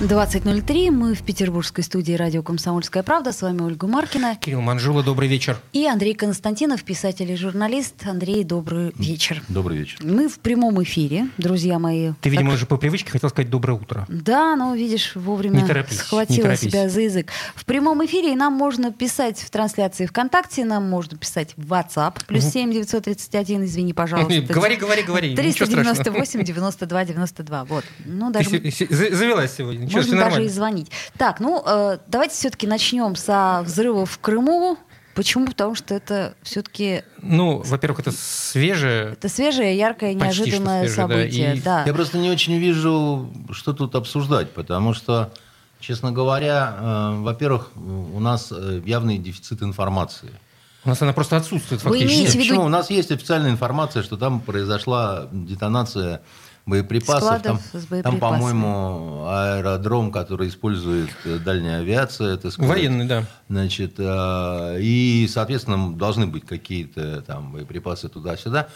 20.03. Мы в петербургской студии радио «Комсомольская правда». С вами Ольга Маркина. Кирилл Манжула, добрый вечер. И Андрей Константинов, писатель и журналист. Андрей, добрый вечер. Добрый вечер. Мы в прямом эфире, друзья мои. Ты, видимо, Так- уже по привычке хотел сказать доброе утро. Да, но, видишь, вовремя Не торопись, не схватила торопись. себя за язык. В прямом эфире и нам можно писать в трансляции ВКонтакте, нам можно писать в WhatsApp, плюс 7 931, извини, пожалуйста. Говори, говори, говори, ничего страшного. 398 92 92. Вот. Ну, даже завелась сегодня. Ничего, Можно даже и звонить. Так, ну, э, давайте все-таки начнем со взрыва в Крыму. Почему? Потому что это все-таки Ну, во-первых, это свежее. это свежее, яркое, неожиданное свежее, да, событие. и- Да. Я просто не очень вижу, что тут обсуждать, потому что, честно говоря, э, во-первых, у нас э, явный дефицит информации. У нас она просто отсутствует Вы фактически. имеете в виду- Почему? У нас есть официальная информация, что там произошла детонация боеприпасов. Складов Там, с там, боеприпасами. по-моему, аэродром, который использует э, дальняя авиация, сказать. Военный, да. Значит, э, и, соответственно, должны быть какие-то там боеприпасы туда-сюда.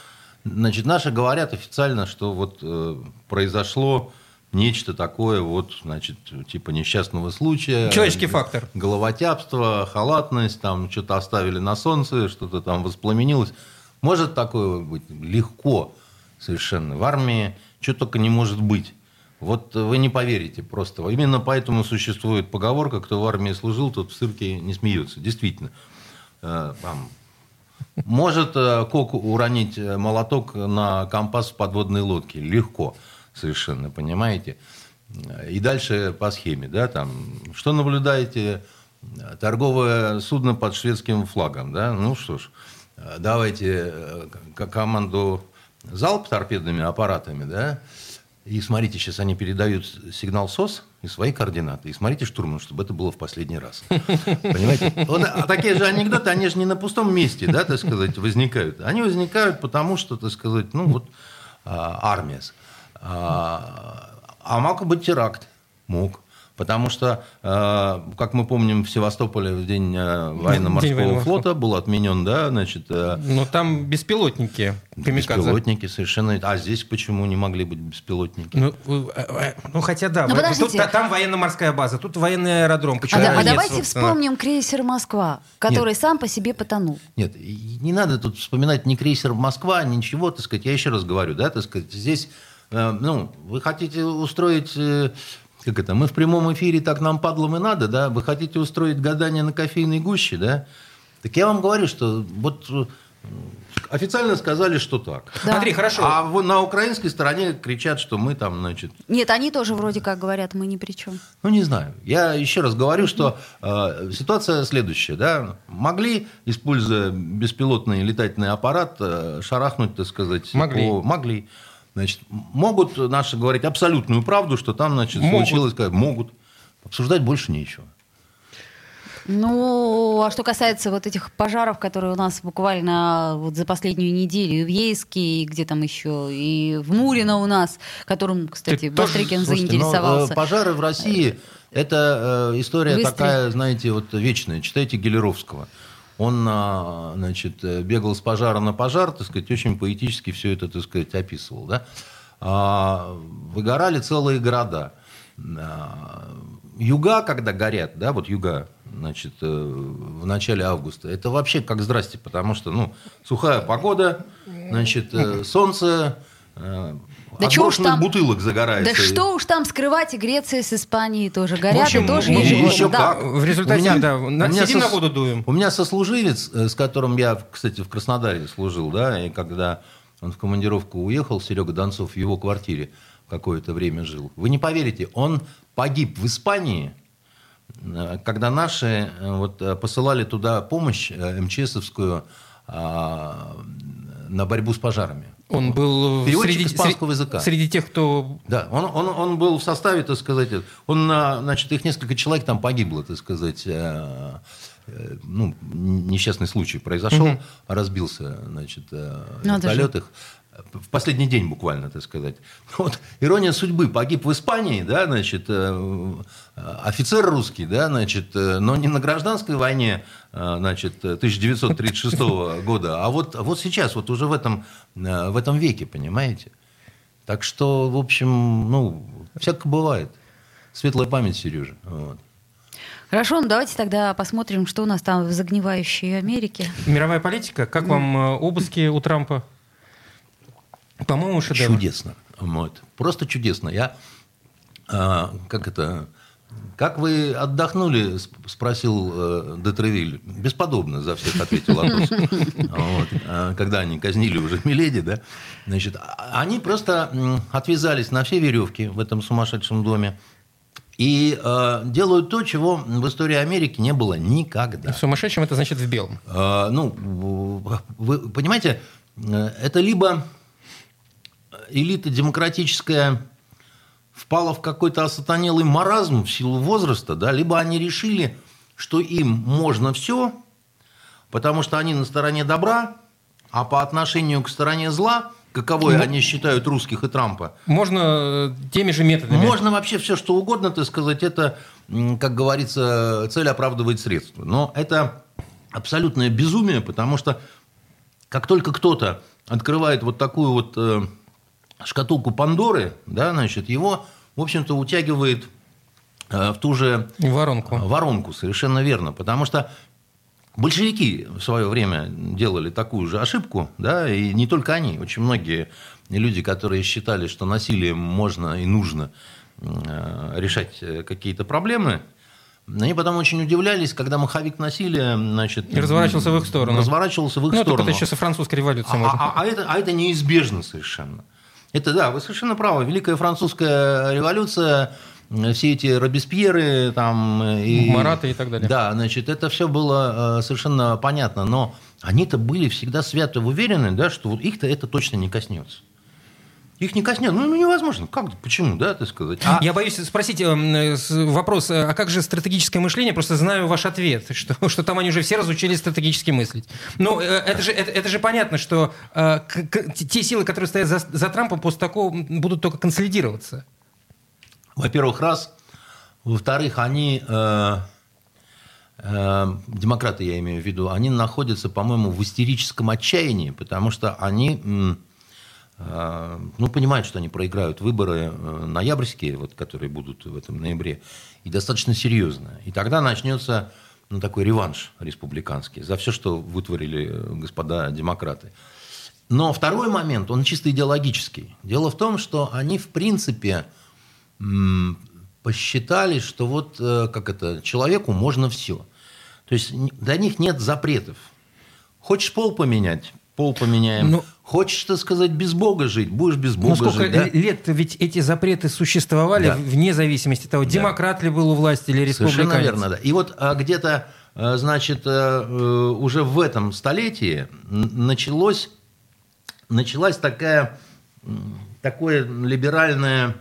Значит, наши говорят официально, что вот э, произошло нечто такое, вот, значит, типа несчастного случая. Человеческий фактор. Головотяпство, халатность, там что-то оставили на солнце, что-то там воспламенилось. Может такое быть легко совершенно. В армии что только не может быть. Вот вы не поверите просто. Именно поэтому существует поговорка, кто в армии служил, тот в цирке не смеется. Действительно. Э, может э, кок уронить э, молоток на компас подводной лодке? Легко совершенно, понимаете? И дальше по схеме, да, там, что наблюдаете? Торговое судно под шведским флагом, да, ну что ж, давайте команду залп торпедными аппаратами, да, и смотрите, сейчас они передают сигнал СОС и свои координаты. И смотрите штурман, чтобы это было в последний раз. Понимаете? Вот, а такие же анекдоты, они же не на пустом месте, да, так сказать, возникают. Они возникают потому, что, так сказать, ну вот а, армия. А, а мог быть теракт. Мог. Потому что, э, как мы помним, в Севастополе в день э, День военно-морского военно-морского. флота был отменен, да, значит, э, Но там беспилотники. камикадзе. беспилотники совершенно. А здесь почему не могли быть беспилотники? Ну, ну, хотя да, Ну, во- подождите. тут, там военно-морская база, тут военный аэродром. А, Почему да- а нет, давайте собственно? вспомним крейсер «Москва», который сам по себе потонул. Нет, не надо тут вспоминать ни крейсер Москва, ничего, так сказать. Я еще раз говорю, да, так сказать, здесь, э, ну, вы хотите устроить, э, как это, мы в прямом эфире, так нам падлом и надо, да, вы хотите устроить гадание на кофейной гуще, да, так я вам говорю, что вот э, официально сказали, что так. Да. Андрей, хорошо. А вот на украинской стороне кричат, что мы там, значит, Нет, они тоже вроде как говорят, мы ни при чем. Ну, не знаю. Я еще раз говорю, что э, ситуация следующая. Да? Могли, используя беспилотный летательный аппарат, э, шарахнуть, так сказать. Могли. по- могли. Значит, могут наши говорить абсолютную правду, что там, значит, Могут. случилось. как- Могут. Обсуждать больше нечего. Ну, а что касается вот этих пожаров, которые у нас буквально вот за последнюю неделю и в Ейске, и где там еще, и в Мурино у нас, которым, кстати, Ты Бастрыкин Слушайте, ну, заинтересовался. э, пожары в России – это э, история Выстрел. такая, знаете, вот вечная. Читайте Гелеровского. Он, а, значит, э, бегал с пожара на пожар, так сказать, очень поэтически все это, так сказать, описывал. Да? А, выгорали целые города. А, Юга, когда горят, да, вот юга, значит, э, в начале августа, это вообще как здрасте, потому что, ну, сухая погода, значит, э, солнце, Да от чё уж там- бутылок загорается. Да что уж там скрывать, и Греция с Испанией тоже горят, общем, и тоже ну, еще Да. как. В результате, У меня- да, у меня сидим сос- на воду дуем. У меня сослуживец, э, с которым я, кстати, в Краснодаре служил, да, и когда он в командировку уехал, Серега Донцов в его квартире какое-то время жил. Вы не поверите, он погиб в Испании, э, когда наши э, вот, посылали туда помощь МЧСовскую а, на борьбу с пожарами. Он был Переводчик среди, испанского среди- языка. среди тех, кто... Да, он, он, он был в составе, так сказать, он, значит, их несколько человек там погибло, так сказать, э, э, ну, несчастный случай произошел, разбился, значит, э, Надо же. вертолет их. В последний день буквально, так сказать. Вот ирония судьбы. Погиб в Испании, да, значит, э, офицер русский, да, значит, э, но не на гражданской войне, э, значит, 1936 года, а вот, вот сейчас, вот уже в этом, в этом веке, понимаете? Так что, в общем, ну, всяко бывает. Светлая память, Сережа. Вот. Хорошо, ну давайте тогда посмотрим, что у нас там в загнивающей Америке. Мировая политика. Как вам э, обыски у Трампа? По-моему, шедевр. Чудесно. Вот. Просто чудесно. Я, а, как это, как вы отдохнули, спросил э, Детревиль. Бесподобно за всех ответил Атос. Вот. А, когда они казнили уже Миледи, да, значит, а, они просто отвязались на все веревки в этом сумасшедшем доме. И э, делают то, чего в истории Америки не было никогда. В сумасшедшем это значит в белом. Э, ну, вы понимаете, э, это либо элита демократическая впала в какой-то осатанелый маразм в силу возраста, да, либо они решили, что им можно все, потому что они на стороне добра, а по отношению к стороне зла – каковой ну, они считают русских и Трампа. Можно э, теми же методами. Можно вообще все, что угодно, так сказать, это, как говорится, цель оправдывает средства. Но это абсолютное безумие, потому что как только кто-то открывает вот такую вот э, шкатулку Пандоры, да, значит, его, в общем-то, утягивает э, в ту же воронку. Воронку, совершенно верно. Потому что Большевики в свое время делали такую же ошибку, да, и не только они, очень многие люди, которые считали, что насилием можно и нужно э, решать э, какие-то проблемы, они потом очень удивлялись, когда маховик насилия, значит... И разворачивался в их сторону. Разворачивался в их ну, сторону. Ну, это сейчас и французская революция а, можно. А, а, это, а это неизбежно совершенно. Это, да, вы совершенно правы. Великая французская революция все эти Робеспьеры там... И, Мараты и так далее. Да, значит, это все было э, совершенно понятно, но они-то были всегда свято уверены, да, что вот их-то это точно не коснется. Их не коснется. Ну, ну, невозможно. Как? Почему, да, так сказать? А... Я боюсь спросить э, вопрос, а как же стратегическое мышление? Просто знаю ваш ответ, что, что там они уже все разучились стратегически мыслить. Но э, это, же, это, это же понятно, что э, к, к, те силы, которые стоят за, за Трампом, после такого будут только консолидироваться. Во-первых, раз. Во-вторых, они, э, э, демократы я имею в виду, они находятся, по-моему, в истерическом отчаянии, потому что они ну, понимают, что они проиграют выборы э, ноябрьские, вот, которые будут в этом ноябре, и достаточно серьезно. И тогда начнется ну, такой реванш республиканский за все, что вытворили э, господа демократы. Но второй момент, он чисто идеологический. Дело в том, что они, в принципе, посчитали, что вот э, как это, человеку можно все. То есть для них нет запретов. Хочешь пол поменять? Пол поменяем. Ну, Хочешь, так сказать, без Бога жить? Будешь без Бога сколько жить. Да? лет ведь эти запреты существовали да. вне зависимости от того, да. демократ ли был у власти или республиканец. Совершенно верно, да. И вот а, где-то, а, значит, а, уже в этом столетии началось, началась такая, такое либеральное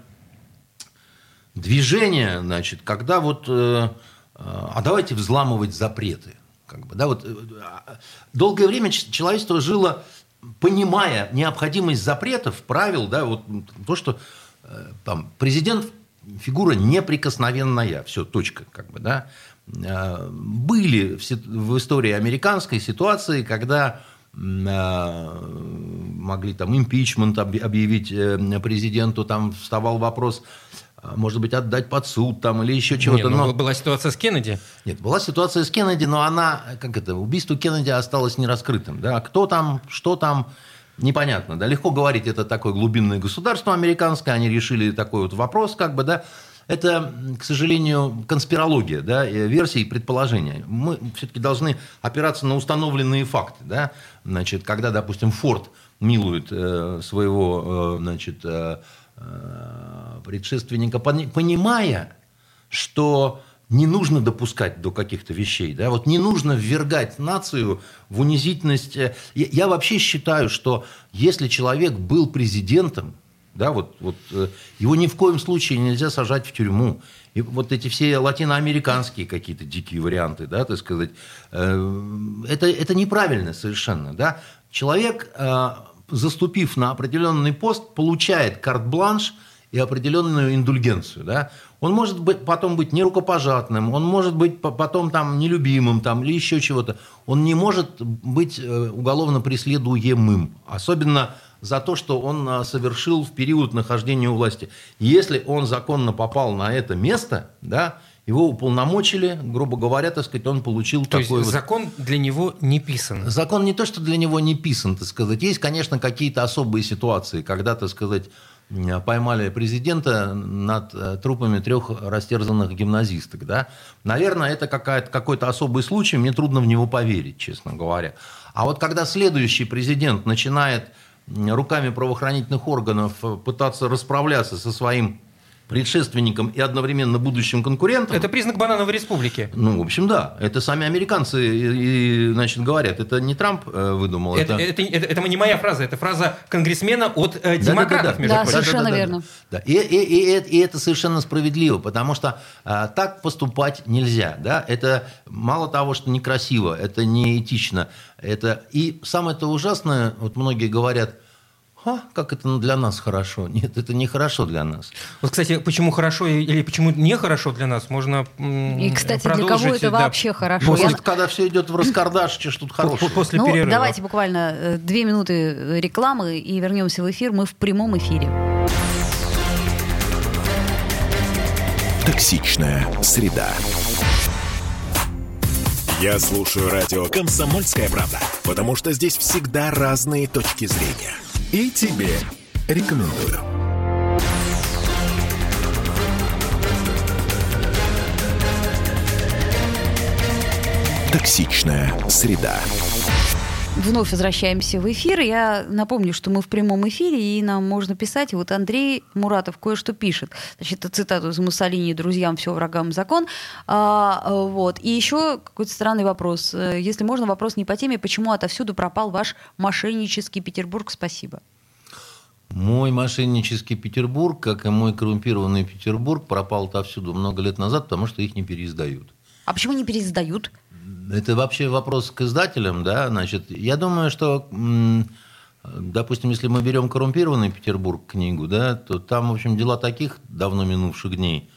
движение, значит, когда вот, э, э, а давайте взламывать запреты. Как бы, да, вот, э, долгое время человечество жило, понимая необходимость запретов, правил, да, вот то, что там, президент фигура неприкосновенная, все, точка, как бы, да. Были в истории американской ситуации, когда могли там импичмент объявить президенту, там вставал вопрос, может быть, отдать под суд там или еще чего-то. Нет, ну, но... Была ситуация с Кеннеди. Нет, была ситуация с Кеннеди, но она, как это, убийство Кеннеди осталось нераскрытым. Да? Кто там, что там, непонятно. Да? Легко говорить, это такое глубинное государство американское, они решили такой вот вопрос, как бы, да. Это, к сожалению, конспирология, да, версии и предположения. Мы все-таки должны опираться на установленные факты. Да? Значит, когда, допустим, Форд милует э, своего э, значит, э, Э, предшественника, понимая, что не нужно допускать до каких-то вещей. Да? Вот не нужно ввергать нацию в унизительность. Я, я вообще считаю, что если человек был президентом, да, вот, вот, э, его ни в коем случае нельзя сажать в тюрьму. И вот эти все латиноамериканские какие-то дикие варианты, да, так сказать, э, это, это неправильно совершенно. Да? Человек заступив на определенный пост, получает карт-бланш и определенную индульгенцию. Да? Он может быть, потом быть нерукопожатным, он может быть по- потом там нелюбимым там, или еще чего-то. Он не может быть э, уголовно преследуемым. Особенно за то, что он а, совершил в период нахождения у власти. Если он законно попал на это место, да, его уполномочили, грубо говоря, так сказать, он получил То есть такой вот... закон для него не писан. Закон не то, что для него не писан, так сказать. Есть, конечно, какие-то особые ситуации, когда, так сказать, поймали президента над э, трупами трех растерзанных гимназисток. Да? Наверное, это какой-то особый случай, мне трудно в него поверить, честно говоря. А вот когда следующий президент начинает руками правоохранительных органов э, пытаться расправляться со своим предшественником и одновременно будущим конкурентом, Это признак банановой республики. ну, в общем, да. Это сами американцы, и, и, значит, говорят. Это не Трамп э, выдумал. Это, это, это- это не моя фраза, это фраза конгрессмена от э, демократов, между Да, прочим. совершенно верно. Да. И, и- и- и- и это совершенно справедливо, потому что а, так поступать нельзя. Да? Это мало того, что некрасиво, это неэтично. Это... И самое-то ужасное, вот многие говорят, «А, как это для нас хорошо. Нет, это не хорошо для нас. Вот, кстати, почему хорошо или почему нехорошо для нас, можно м, И, кстати, для кого продолжить, это да, вообще хорошо? после- Я- когда все идет в раскардаш, что тут хорошего. после ну, перерыва. давайте буквально э, две минуты э, рекламы и вернемся в эфир. Мы в прямом эфире. Токсичная среда. Я слушаю радио «Комсомольская правда», потому что здесь всегда разные точки зрения. И тебе рекомендую. Токсичная среда. Вновь возвращаемся в эфир. Я напомню, что мы в прямом эфире, и нам можно писать. И вот Андрей Муратов кое-что пишет. Значит, это цитату из Муссолини «Друзьям все врагам закон». А, вот. И еще какой-то странный вопрос. Если можно, вопрос не по теме. Почему отовсюду пропал ваш мошеннический Петербург? Спасибо. Мой мошеннический Петербург, как и мой коррумпированный Петербург, пропал отовсюду много лет назад, потому что их не переиздают. А почему не переиздают? Это вообще вопрос к издателям, да, значит, я думаю, что, допустим, если мы берем коррумпированный Петербург книгу, да, то там, в общем, дела таких давно минувших дней,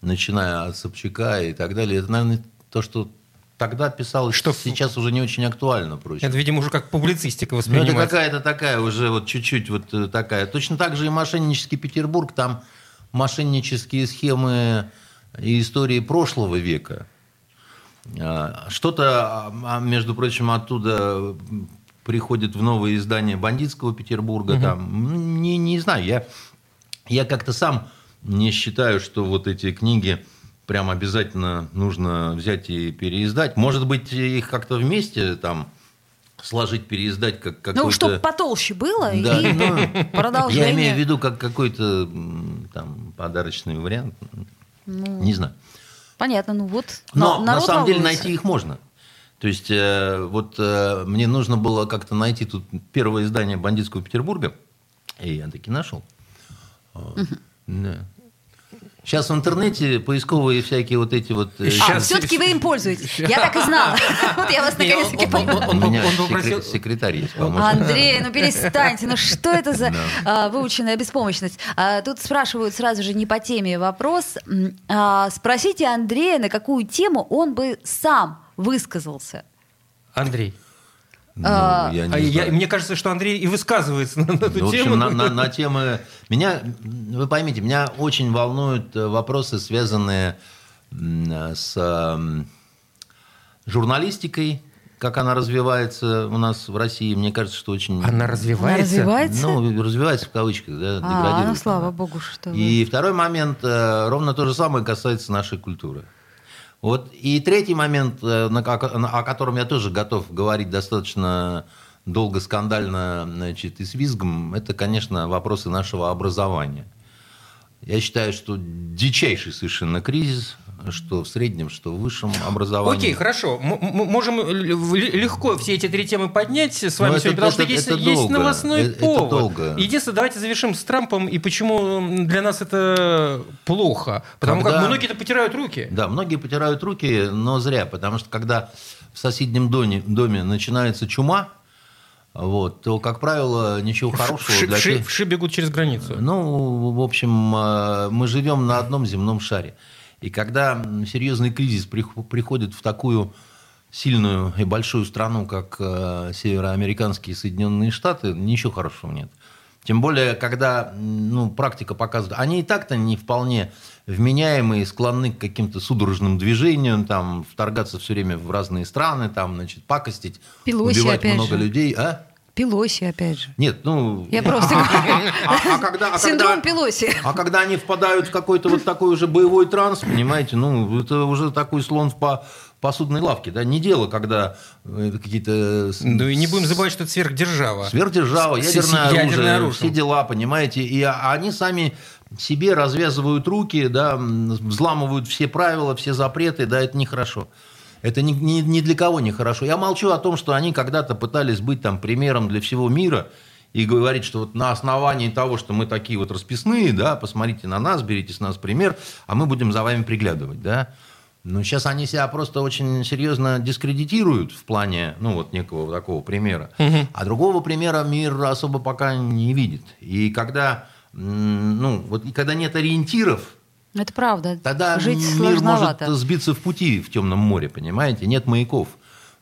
начиная от Собчака и так далее, это, наверное, то, что тогда писалось, Что сейчас уже не очень актуально, прочее. Это, видимо, уже как публицистика Ну, это воспринимается. какая-то такая уже вот чуть-чуть вот э, такая. Точно так же и мошеннический Петербург, там мошеннические схемы и истории прошлого века. А, Что-то, а, между прочим, оттуда приходит в новое издание бандитского Петербурга. Там, ну, не, не знаю, я, я как-то сам не считаю, что вот эти книги прям обязательно нужно взять и переиздать. Может быть, их как-то вместе там сложить, переиздать как какой-то... Ну, чтобы потолще было, Да, и ну, продолжение. Я имею в виду как какой-то там подарочный вариант. Ну, Не знаю. Понятно, ну вот. Но на- самом деле волнуется. найти их можно. То есть э, вот э, мне нужно было как-то найти тут первое издание «Бандитского Петербурга», и я таки нашел. А, да. Сейчас в интернете поисковые всякие вот эти вот... э, А, Щас- все-таки вы им пользуетесь. Я так и знала. Вот я вас Не, наконец-таки он- он-. У меня секретарь есть. Андрей, ну перестаньте, ну что это за а, выученная беспомощность? А, тут спрашивают сразу же не по теме вопрос. А, спросите Андрея, на какую тему он бы сам высказался. Андрей. Ну, а, я не А я- знаю. мне кажется, что Андрей и высказывается на, на эту Ну, в тему. общем, на, на- на темы... Меня, вы поймите, меня очень волнуют э, вопросы, связанные с м, журналистикой, как она развивается у нас в России. Мне кажется, что очень... Она Она развивается. развивается? Ну, развивается в кавычках, да, а, деградирует ну слава она. богу, что вы. И второй момент, э, ровно то же самое касается нашей культуры. Вот. И третий момент, э, о котором я тоже готов говорить достаточно долго, скандально значит, и с визгом, это, конечно, вопросы нашего образования. Я считаю, что дичайший совершенно кризис, что в среднем, что в высшем образовании. Окей, хорошо. М- м- можем легко все эти три темы поднять с вами Ну, это- сегодня, потому это- что есть, это есть долго. новостной это повод. долго. Единственное, давайте завершим с Трампом и почему для нас это плохо. Потому Когда- как многие-то потирают руки. Да, многие потирают руки, но зря, потому что когда в соседнем доме, доме начинается чума, вот, то, как правило, ничего хорошего Вши, для вши- вши бегут через границу. Ну, в общем, э, мы живем на одном земном шаре. И когда серьезный кризис прих- приходит в такую сильную и большую страну, как э, североамериканские Соединенные Штаты, ничего хорошего нет. Тем более, когда ну, практика показывает, они и так-то не вполне вменяемые, склонны к каким-то судорожным движениям, там, вторгаться все время в разные страны, там, значит, пакостить, Пелоси, убивать много же. людей. А? Пелоси, опять же. Нет, ну... Я просто А, а- а а Синдром Пелоси. а когда они впадают в какой-то вот такой уже боевой транс, понимаете, ну, это уже такой слон в по- посудной лавке, да, не дело, когда э, какие-то... с- Ну и не будем забывать, что это сверхдержава. Сверхдержава, ядерное оружие, все дела, понимаете, и они сами себе развязывают руки, да, взламывают все правила, все запреты, да, это нехорошо. Это ни, ни, ни для кого не хорошо. Я молчу о том, что они когда-то пытались быть там примером для всего мира и говорить, что вот на основании того, что мы такие вот расписные, да, посмотрите на нас, берите с нас пример, а мы будем за вами приглядывать, да. Но сейчас они себя просто очень серьезно дискредитируют в плане, ну, вот некого вот такого примера. А другого примера мир особо пока не видит. И когда, ну, вот и когда нет ориентиров, Это правда. тогда Жить мир сложновато. может сбиться в пути в темном море, понимаете? Нет маяков.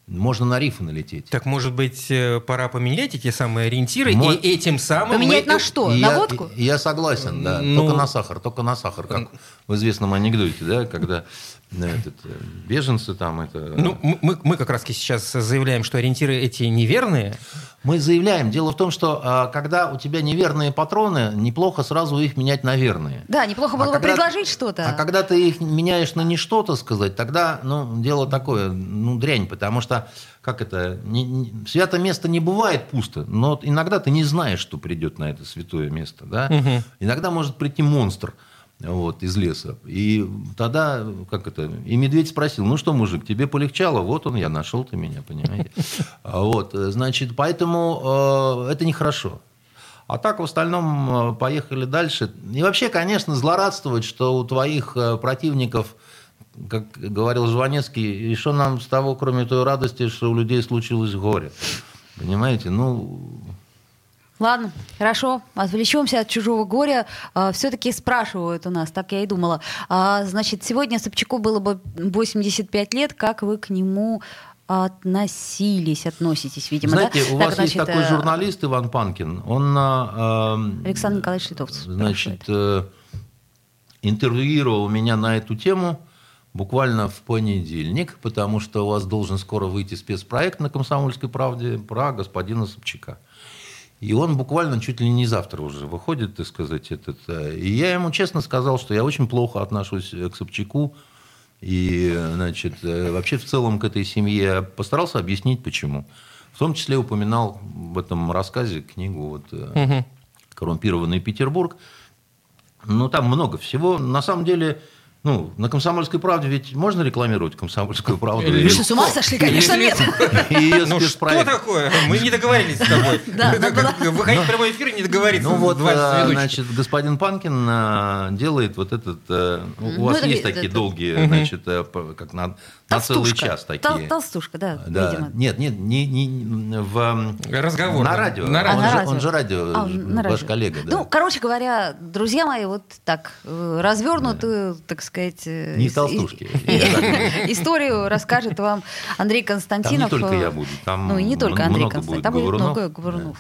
Можно на рифы налететь. Так, может быть, э, пора поменять эти самые ориентиры, Мо- и этим самым... Поменять мы- на что? И на я, водку? Я согласен, да. Ну- Только на сахар, только на сахар, как в известном анекдоте, да, когда этот, э, беженцы там это. Ну, мы, мы как раз сейчас заявляем, что ориентиры эти неверные. Мы заявляем. Дело в том, что а, когда у тебя неверные патроны, неплохо сразу их менять на верные. Да, неплохо было А бы когда- предложить что-то. А когда ты их меняешь на не что-то сказать, тогда, ну, дело такое, ну, дрянь, потому что, как это, не- не- свято место не бывает пусто, но иногда ты не знаешь, что придет на это святое место, да? Иногда может прийти монстр, вот, из леса. И тогда, как это, и медведь спросил, ну что, мужик, тебе полегчало? Вот он, я нашел ты меня, понимаете? А Вот, э, значит, поэтому э, это нехорошо. А так, в остальном, э, поехали дальше. И вообще, конечно, злорадствовать, что у твоих э, противников, как говорил Жванецкий, и что нам с того, кроме той радости, что у людей случилось горе. Понимаете? Ну, Ладно, хорошо, отвлечемся от чужого горя. Все-таки спрашивают у нас, так я и думала. А, значит, сегодня Собчаку было бы 85 лет. Как вы к нему относились, относитесь, видимо, знаете, да? у Так, вас значит, есть такой э, журналист Иван Панкин. Он на, эм, Александр Николаевич Литовцев значит, э, интервьюировал меня на эту тему буквально в понедельник, потому что у вас должен скоро выйти спецпроект на «Комсомольской правде» про господина Собчака. И он буквально чуть ли не завтра уже выходит, так сказать, этот. э, И я ему честно сказал, что я очень плохо отношусь э, к Собчаку. И, значит, э, вообще в целом к этой семье Я постарался объяснить, почему. В том числе упоминал в этом рассказе книгу вот, «Коррумпированный Петербург». Ну, там много всего. На самом деле, ну, на «Комсомольской правде» ведь можно рекламировать «Комсомольскую правду»? Или Вы что, с ума сошли? Конечно, нет. Ну что такое? Мы не договорились с тобой. Выходить в прямой эфир и не договориться. Ну вот, э, значит, господин Панкин э, делает вот этот... э, У Ну, вас это есть такие долгие, значит, как на, на целый Толстушка. час Тол- такие. Толстушка, да, Да. видимо. Нет, нет, не, не в Разговор, на да. радио. На А, радио. Он, на же, радио. он же радио, А, на ваш радио. коллега, да. Ну, короче говоря, друзья мои, вот так, э, развернутую, так сказать... э, Не толстушки, Историю расскажет вам Андрей Константинов. Там не только э, я буду, там Ну, и не только Андрей Константинов, там будет много говорунов.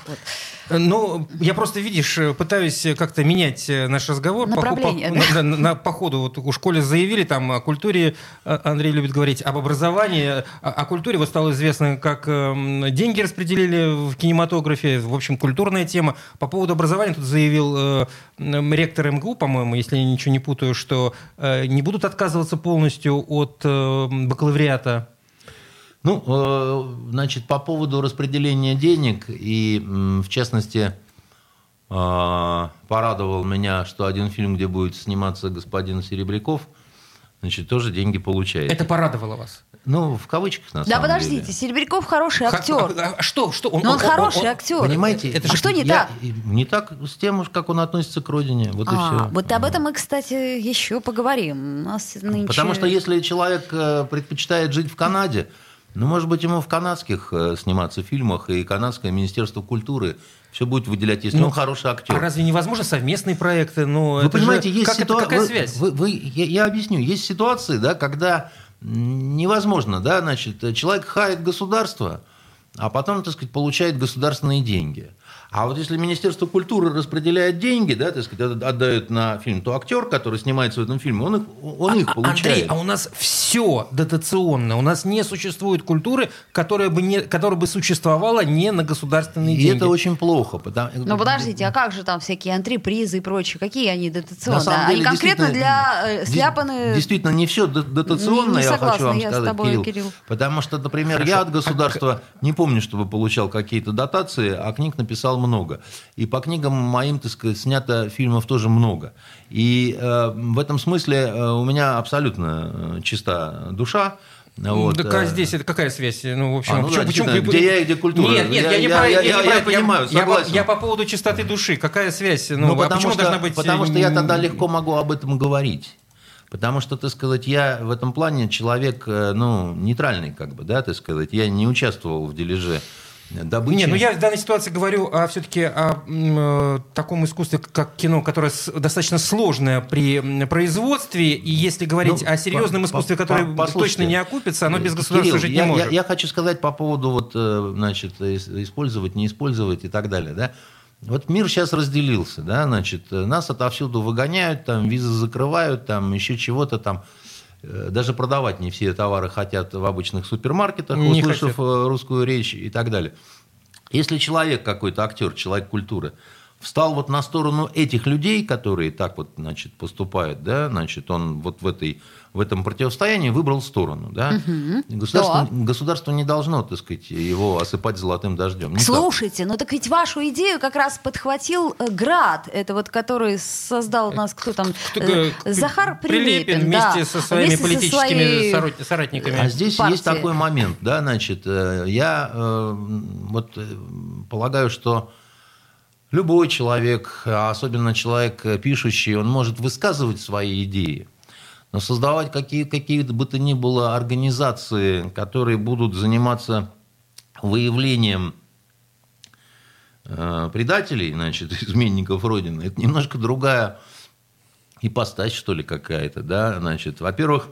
Ну, я просто, видишь, э, пытаюсь э, как-то менять э, наш разговор. По Направление, по, на, на- на- по ходу вот у школе заявили там о культуре, э, Андрей любит говорить, об образовании, о, о культуре. Вот стало известно, как эм, деньги распределили в кинематографе, в общем, культурная тема. По поводу образования тут заявил э, ректор МГУ, по-моему, если я ничего не путаю, что э, не будут отказываться полностью от э, бакалавриата. Ну, э, значит, по поводу распределения денег и, в частности, э, порадовал меня, что один фильм, где будет сниматься господин Серебряков, значит, тоже деньги получает. Это порадовало вас? Ну, в кавычках, на Да самом подождите, деле. Серебряков хороший актер. а- а что? что? Но он хороший актер. Понимаете, Это А же что не я- так? Не так с тем, уж, как он относится к родине. Вот и А, все. вот об этом мы, кстати, еще поговорим. У нас нынче... Потому что если человек э, предпочитает жить в Канаде, Ну, может быть, ему в канадских э, сниматься фильмах, и канадское Министерство культуры все будет выделять, если Ну, он хороший актер. А разве невозможно совместные проекты? Ну, Вы понимаете, же... есть как это, ситуа- какая вы- связь? вы- вы- я, я объясню. Есть ситуации, да, когда невозможно, да, значит, человек хает государство, а потом, так сказать, получает государственные деньги. А вот если Министерство культуры распределяет деньги, да, так сказать, отда- отдает на фильм, то актер, который снимается в этом фильме, он их, он их А- получает. Андрей, а у нас все дотационно. У нас не существует культуры, которая бы, не, которая бы существовала не на государственные И деньги. это очень плохо. Потому... Ну подождите, а как же там всякие антрепризы и прочее? Какие они На дотационные? Они деле, конкретно действительно, для э, сляпаны... Действительно, не все дотационно, Не- не я согласна хочу вам я с сказать, тобой, Кирилл. Кирилл. Потому что, например, Хорошо. я от государства не помню, чтобы получал какие-то дотации, а книг написал много. И по книгам моим, так сказать, снято фильмов тоже много. И э, в этом смысле э, у меня абсолютно э, чиста душа. Вот, Так а э, здесь это какая связь? Ну, в общем, А, ну да, действительно, вы- где я и где культура. Нет, нет, Я- я, не я- про- я- я- я понимаю, я, по- согласен. я по поводу чистоты души. Какая связь? Ну, Ну, а потому, почему что, должна быть... потому что я тогда легко могу об этом говорить. Потому что, так сказать, я в этом плане человек, ну, нейтральный, как бы, да, так сказать. Я не участвовал в дележе добычи. Не, ну я в данной ситуации говорю о все-таки о м, э, таком искусстве, как кино, которое с- достаточно сложное при производстве, и если говорить Ну, о серьезном по- искусстве, по- которое по- точно не окупится, оно без Кирилл, государства жить я, не я- может. Я, хочу сказать по поводу вот, э, значит, ис- использовать, не использовать и так далее, да. Вот мир сейчас разделился, да, значит, э, нас отовсюду выгоняют, там визы закрывают, там еще чего-то там. Э, Даже продавать не все товары хотят в обычных супермаркетах, Не услышав хотят. э, русскую речь и так далее. Если человек какой-то актер, человек культуры, встал вот на сторону этих людей, которые так вот, значит, поступают, да, значит, он вот в, этой, в этом противостоянии выбрал сторону, да. Государство, государство не должно, так сказать, его осыпать золотым дождем. Никак. Слушайте, ну так ведь вашу идею как раз подхватил э, Град, это вот который создал нас, кто там, Кто- э, э, Захар Прилепин, вместе да. со своими Вместе со политическими своей- сород- соратниками. А здесь партии. есть такой момент, да, значит, э, я э, вот э, полагаю, что любой человек, а особенно человек э, пишущий, он может высказывать свои идеи, но создавать какие, какие бы то ни было организации, которые будут заниматься выявлением э, предателей, значит, изменников Родины, это немножко другая ипостась, что ли, какая-то, да, значит, во-первых,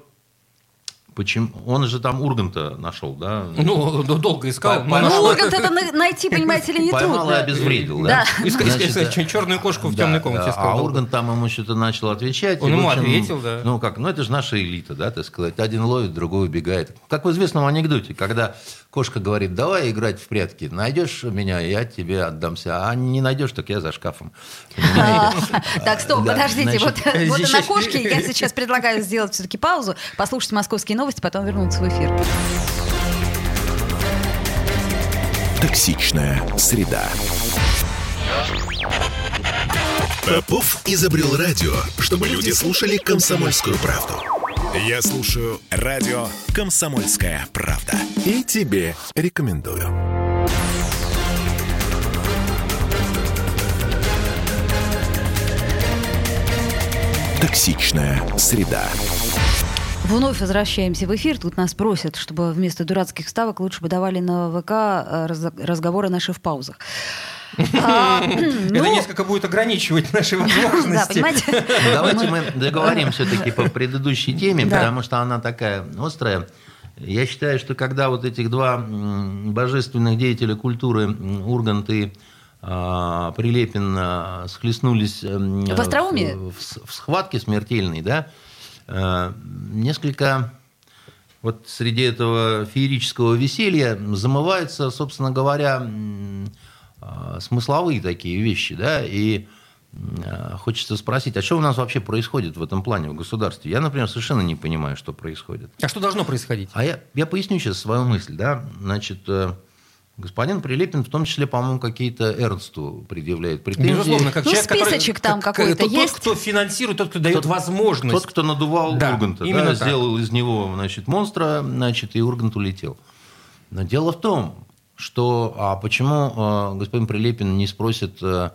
Почему? Он же там Урганта нашел, да? Ну, долго искал. По- но по- Ну, нашел. Ургант это на- найти, понимаете ли, не Поймал трудно. и обезвредил, да? Да. Искать, искать, Значит, черную кошку в Да, темной комнате да. искал. А долго. Ургант там ему что-то начал отвечать. Он и, ему общем, ответил, да. Ну как, ну это же наша элита, да, так сказать. Один ловит, другой убегает. Как в известном анекдоте, когда кошка говорит, давай играть в прятки, найдешь меня, я тебе отдамся, а не найдешь, так я за шкафом. Понимаете? Так, стоп, подождите. Вот на кошке я сейчас предлагаю сделать все-таки паузу, послушать московские новости, потом вернуться в эфир. Токсичная среда. Попов изобрел радио, чтобы люди слушали комсомольскую правду. Я слушаю радио «Комсомольская правда». И тебе рекомендую. Токсичная среда. Вновь возвращаемся в эфир. Тут нас просят, чтобы вместо дурацких ставок лучше бы давали на ВК э, раз- разговоры наши в паузах. А, Это ну, несколько будет ограничивать наши возможности. понимаете? Давайте мы договорим все-таки по предыдущей теме, потому что она такая острая. Я считаю, что когда вот этих два божественных деятеля культуры, Ургант и а, Прилепин, а, схлестнулись м, В остроумии? в, в схватке смертельной, да, э, несколько вот среди этого феерического веселья замываются, собственно говоря, смысловые такие вещи, да, и м, хочется спросить, а что у нас вообще происходит в этом плане в государстве? Я, например, совершенно не понимаю, что происходит. А что должно происходить? А я, я поясню сейчас свою мысль, да, значит, э, господин Прилепин в том числе, по-моему, какие-то Эрнсту предъявляет претензии. Безусловно, как Ну, человек, который- списочек там как- какой-то тот, есть? Тот, кто финансирует, тот, кто дает Тот- возможность. Тот, кто надувал Да, Урганта, именно да, так. сделал из него значит, монстра, значит, и Ургант улетел. Но дело в том, что а почему э, господин Прилепин не спросит э,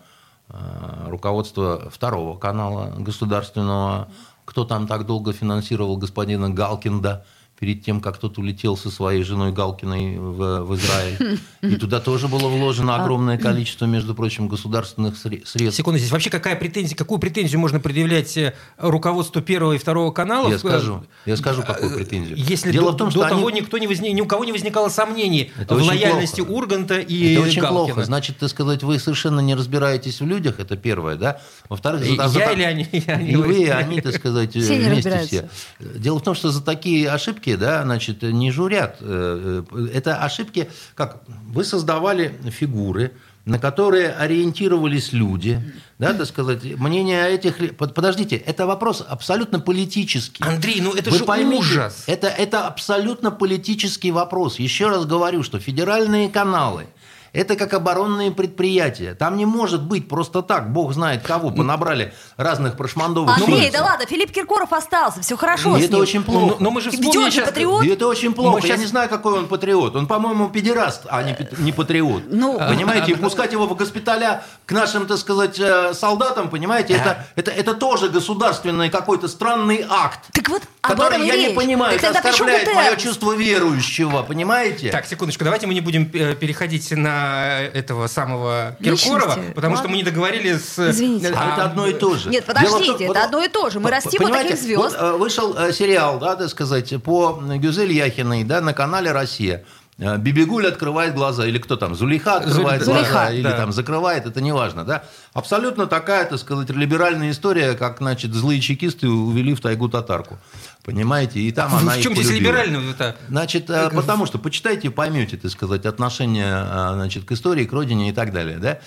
э, руководство второго канала государственного, кто там так долго финансировал господина Галкинда, перед тем, как тот улетел со своей женой Галкиной в, в Израиль. И туда тоже было вложено огромное количество, между прочим, государственных сре- средств. Секунду, здесь вообще какая претензия, какую претензию можно предъявлять э, руководству первого и второго каналов? Я скажу, я скажу, какую Э, претензию. Если Дело до, в том, до что того они- никто не возник, ни у кого не возникало сомнений Это в лояльности плохо. Урганта и Это очень Галкина. плохо. Значит, так сказать, вы совершенно не разбираетесь в людях, это первое, да? Во-вторых, за- за я так- или они? Я не И вы, и они, так сказать, Все не вместе разбираются. все. Дело в том, что за такие ошибки, да, значит, не журят. Э, э, Это ошибки, как вы создавали фигуры, на которые ориентировались люди, да, так сказать, мнение этих... Подождите, это вопрос абсолютно политический. Андрей, ну это Вы же поймите, ужас. Это, это абсолютно политический вопрос. Еще раз говорю, что федеральные каналы это как оборонные предприятия. Там не может быть просто так, бог знает кого, понабрали разных прошмандовых. Андрей, улиц. да ладно, Филипп Киркоров остался, все хорошо И с это ним. очень Ну, плохо. но мы же Ведь вспомнили он же сейчас- патриот. И это очень плохо. Мы Я щас- не знаю, какой он патриот. Он, по-моему, педераст, а не, не патриот. Ну, понимаете, и пускать его в госпиталя к нашим, так сказать, э, солдатам, понимаете, это, это, это тоже государственный какой-то странный акт. Так вот, об который я не речь. понимаю, Так это оскорбляет ГТР? мое чувство верующего, понимаете? Так, секундочку, давайте мы не будем э, переходить на этого самого Киркорова, Личности, потому ладно. что мы не договорились с... Извините. А это одно и то же. Нет, Дело подождите, том- это вот- одно и то же. Мы растим от понимаете, таких звезд. Вот, э, вышел э, сериал, да, так сказать, по Гюзель Яхиной, да, на канале «Россия». Э, Бибигуль открывает глаза, или кто там, Зулейха открывает Зуль- глаза, Зулейха, или да. там закрывает, это не важно, да. Абсолютно такая, так сказать, либеральная история, как, значит, злые чекисты увели в тайгу татарку. Понимаете, и там она В чем здесь либерального-то? Значит, э, потому что почитайте поймете, так сказать, отношение э, значит, к истории, к родине и так далее. Да?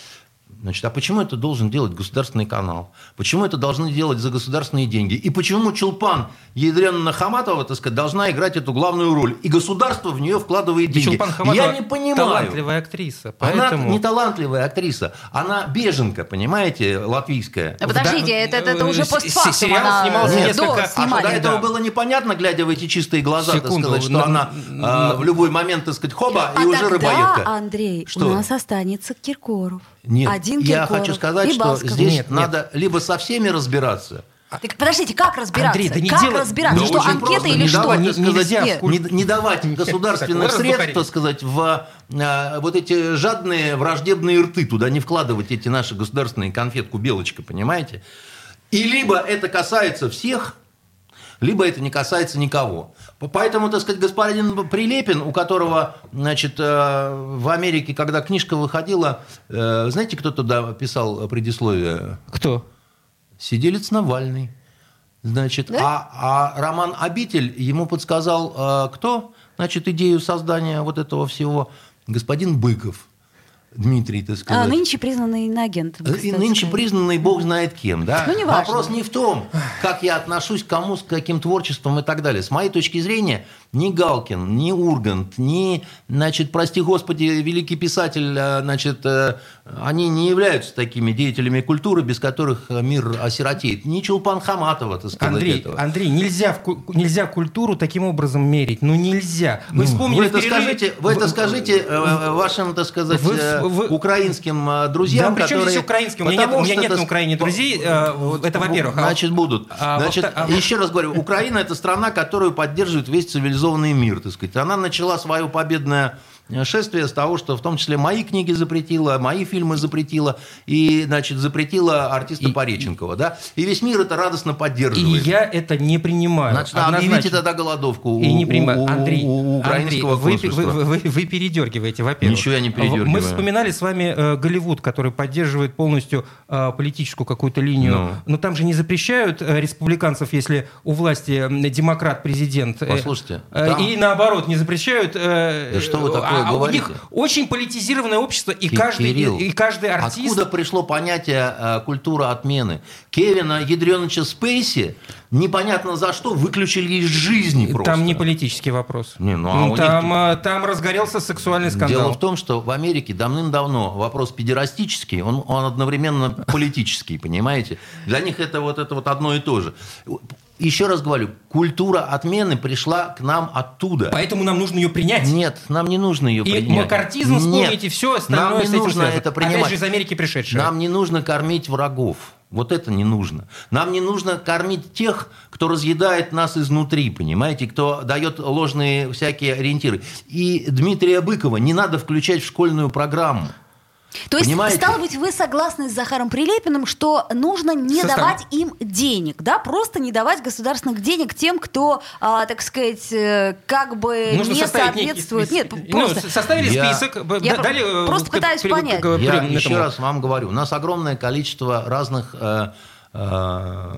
Значит, а почему это должен делать государственный канал? Почему это должны делать за государственные деньги? И почему Чулпан Ядрена Хаматова, так сказать, должна играть эту главную роль? И государство в нее вкладывает Да деньги. Чулпан Хаматова Я не понимаю. талантливая актриса, Она поэтому... не талантливая актриса, она беженка, понимаете, латвийская. А Подождите, Да, это, это уже э, постфактум. сериал она снимался до несколько- А до снимания. этого да. было непонятно, глядя в эти чистые глаза, так Секунду, сказать, что на- она на- э, в любой момент, так сказать, хоба, А и уже тогда, рыбоедка. Андрей, Что? у нас останется Киркоров. Нет, Один я Киркоров хочу сказать, и что Басков. здесь Нет, нет. надо либо со всеми разбираться, Так подождите, как разбираться? Андрей, да не как делай- разбираться? Ну, что, анкета просто, или не что? давать, Не- сказать, нельзя Нет. не, не давать государственных Так, средств, так сказать, в э, вот эти жадные враждебные рты, туда не вкладывать эти наши государственные конфетку белочка, понимаете? И либо это касается всех, либо это не касается никого. По- Поэтому, так сказать, господин Прилепин, у которого, значит, э, в Америке, когда книжка выходила, э, знаете, кто туда писал предисловие? Кто? Сиделец Навальный. Значит, а, а Роман Обитель ему подсказал э, кто? Значит, идею создания вот этого всего господин Быков. Дмитрий, так А, сказать. нынче признанный иноагентом, И кстати. нынче признанный бог знает кем, да? Ну, неважно. Вопрос не в том, как я отношусь к кому, с каким творчеством и так далее. С моей точки зрения, ни Галкин, ни Ургант, ни, значит, прости господи, великий писатель, э, значит, э, они не являются такими деятелями культуры, без которых э, мир осиротеет. Ни Чулпан Хаматова, так сказать, Андрей, этого. Андрей, нельзя, нельзя культуру таким образом мерить. Ну нельзя. Вы вспомнили Вы это перерыве- скажите, вы это скажите э, вашим, так сказать, Вы- э, вы- украинским э, друзьям, Да, которые... здесь украинские? У меня нет- у меня нет так на Украине друзей, э, это во-первых. А- Значит, будут. а Значит, во-втор- а- еще раз говорю, Украина это страна, которую поддерживает весь цивилизованный мир, так сказать. Она начала свое победное шествие с того, что в том числе мои книги запретила, мои фильмы запретила, и, значит, запретила артиста И- Пореченкова, да? И весь мир это радостно И поддерживает. я это не принимаю. Значит, объявите Однозначно. тогда голодовку И у, не принимаю. у- Андрей, у Андрей украинского вы, консульства. вы, вы, вы передергиваете, во-первых. Ничего я не передергиваю. Мы вспоминали с вами э, Голливуд, который поддерживает полностью э, политическую какую-то линию. Ну. Но там же не запрещают э, республиканцев, если у власти демократ-президент. э, Послушайте, э, там- И наоборот, не запрещают. э, Да что вы такое а, а у говорите? них очень политизированное общество, и каждый, Кирилл, и, и каждый артист... Откуда пришло понятие э, культура отмены? Кевина Ядреновича Спейси непонятно за что выключили из жизни просто. Там не политический вопрос. Не, ну, а у них там, тут- э, там разгорелся сексуальный скандал. Дело в том, что в Америке давным-давно вопрос педерастический, он, он одновременно политический, понимаете? Для них это вот, это вот одно и то же. Еще раз говорю, культура отмены пришла к нам оттуда. Поэтому нам нужно ее принять. Нет, нам не нужно ее И принять. макартизм, Нет, вспомните, все остальное нам не с этим нужно связано. это Опять принимать. же, из Америки пришедшее. Нам не нужно кормить врагов. Вот это не нужно. Нам не нужно кормить тех, кто разъедает нас изнутри, понимаете, кто дает ложные всякие ориентиры. И Дмитрия Быкова не надо включать в школьную программу. То есть, Понимаете? стало быть, вы согласны с Захаром Прилепиным, что нужно не Состав. давать им денег, да, просто не давать государственных денег тем, кто, а, так сказать, э, как бы Нужно не некий соответствует. список. Нет, Ну, просто. составили Я- список, Я да- дали... э, просто к- пытаюсь при- понять. к- Я при- еще раз вам говорю, у нас огромное количество разных э, э,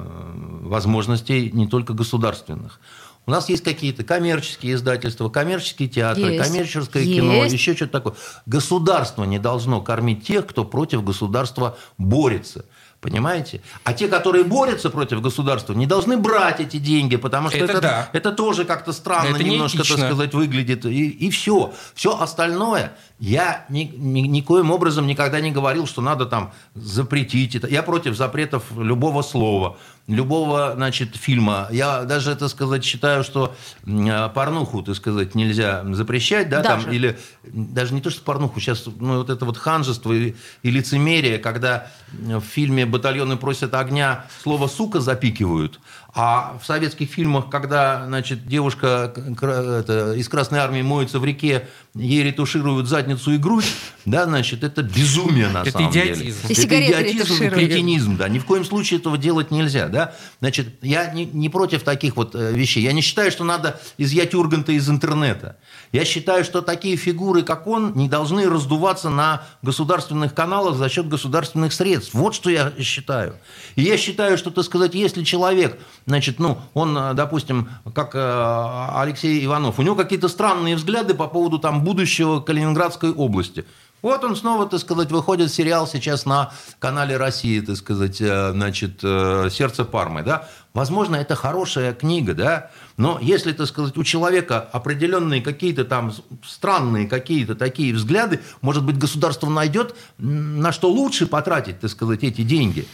возможностей, не только государственных. У нас есть какие-то коммерческие издательства, коммерческие театры, Есть. коммерческое кино, Есть. еще что-то такое. Государство не должно кормить тех, кто против государства борется. Понимаете? А те, которые борются против государства, не должны брать эти деньги, потому что Это это, да. это тоже как-то странно Это немножко, так сказать, выглядит. И, и все. Все остальное я ни, ни- никоим образом никогда не говорил, что надо там запретить это. Я против запретов любого слова, любого, значит, фильма. Я даже, так сказать, считаю, что а, порнуху, так сказать, нельзя запрещать, да, там, Даже. или даже не то, что порнуху, сейчас ну, вот это вот ханжество и, и лицемерие, когда в фильме «Батальоны просят огня» слово «сука» запикивают, а в советских фильмах, когда, значит, девушка это, из Красной Армии моется в реке, ей ретушируют задницу и грудь, да, значит, это безумие на Это самом идиотизм. деле. И Это идиотизм, ретушируют. кретинизм, да. Ни в коем случае этого делать нельзя, да. Значит, я не, не против таких вот э, вещей. Я не считаю, что надо изъять Урганта из интернета. Я считаю, что такие фигуры, как он, не должны раздуваться на государственных каналах за счет государственных средств. Вот что я считаю. И я считаю, что, так сказать, если человек, значит, ну, он, э, допустим, как э, Алексей Иванов, у него какие-то странные взгляды по поводу там будущего Калининградской области. Вот он снова, так сказать, выходит сериал сейчас на канале России, так сказать, э, значит, «Сердце Пармы», да. Возможно, это хорошая книга, да, но если, так сказать, у человека определенные какие-то там странные какие-то такие взгляды, может быть, государство найдет на что лучше потратить, так сказать, эти деньги.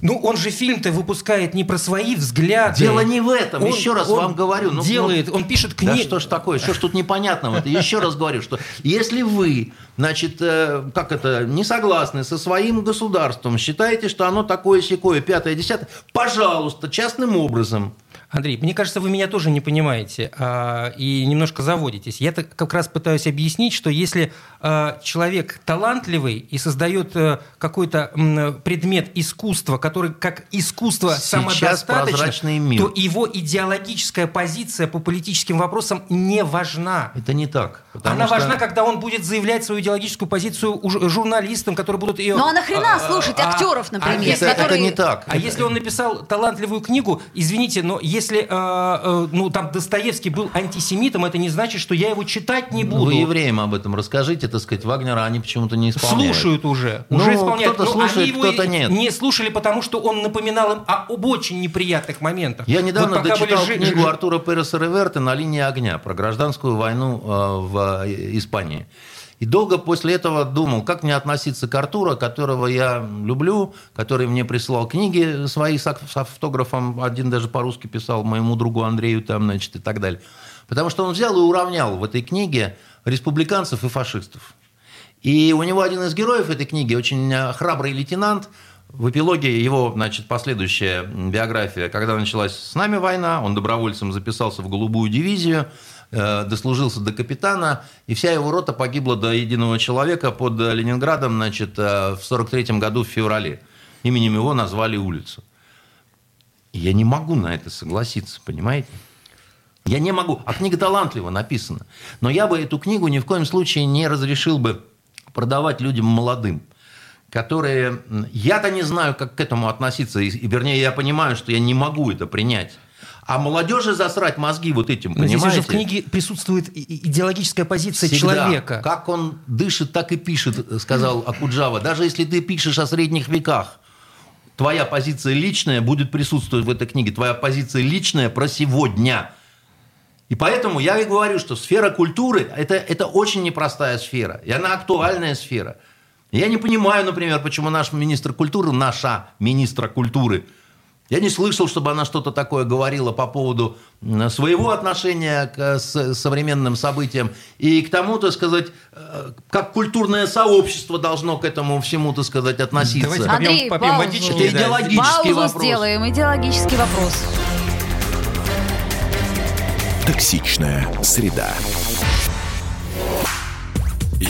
Ну, он же фильм-то выпускает не про свои взгляды. Дело не в этом, Он- еще раз он вам говорю. ну, делает, ну, он пишет Да книги. что ж такое, что ж тут непонятного-то? Еще раз говорю, что если вы, значит, э, как это, не согласны со своим государством, считаете, что оно такое секое, пятое, десятое, пожалуйста, частным образом. Андрей, мне кажется, вы меня тоже не понимаете а, и немножко заводитесь. Я так как раз пытаюсь объяснить, что если а, человек талантливый и создает а, какой-то м, предмет искусства, который как искусство Сейчас самодостаточно, мир. то его идеологическая позиция по политическим вопросам не важна. Это не так. Она что- важна, когда он будет заявлять свою идеологическую позицию журналистам, которые будут ее... Ну а нахрена слушать а, актеров, а например, если- это, которые... это не так. А если он написал талантливую книгу, извините, но если э, э, ну там Достоевский был антисемитом, это не значит, что я его читать не Ну, буду. Вы евреям об этом расскажите, так сказать, Вагнера они почему-то не исполняют. Слушают уже, Ну, уже исполняют. кто-то Но слушает, кто-то нет. Не слушали, потому что он напоминал им о- об очень неприятных моментах. Я недавно Вот дочитал были книгу Артура Переса Реверта «На линии огня» про гражданскую войну э, в э, Испании. И долго после этого думал, как мне относиться к Артуру, которого я люблю, который мне присылал книги свои с ав- с автографом, один даже по-русски писал моему другу Андрею там, значит, и так далее. Потому что он взял и уравнял в этой книге республиканцев и фашистов. И у него один из героев этой книги, очень э, храбрый лейтенант, в эпилоге его, значит, последующая биография, когда началась с нами война, он добровольцем записался в голубую дивизию, дослужился до капитана, и вся его рота погибла до единого человека под э, Ленинградом, значит, э, в 43 году в феврале. Именем его назвали улицу. Я не могу на это согласиться, понимаете? Я не могу. А книга талантливо написана. Но я бы эту книгу ни в коем случае не разрешил бы продавать людям молодым, которые... Я-то не знаю, как к этому относиться. И, вернее, я понимаю, что я не могу это принять. А молодежи засрать мозги вот этим, Но здесь понимаете? уже в книге присутствует идеологическая позиция Всегда. человека. Как он дышит, так и пишет, сказал Акуджава. Даже если ты пишешь о средних веках, твоя позиция личная будет присутствовать в этой книге. Твоя позиция личная про сегодня. И поэтому я и говорю, что сфера культуры это, это очень непростая сфера. И она актуальная сфера. Я не понимаю, например, почему наш министр культуры, наша министра культуры, Я не слышал, чтобы она что-то такое говорила по поводу своего отношения к современным событиям и к тому, так сказать, э, как культурное сообщество должно к этому всему, так сказать, относиться. Давайте попьем, Андрей, попьем паузу. водички. Это идеологический Паузу вопрос. сделаем. Идеологический вопрос. Токсичная среда.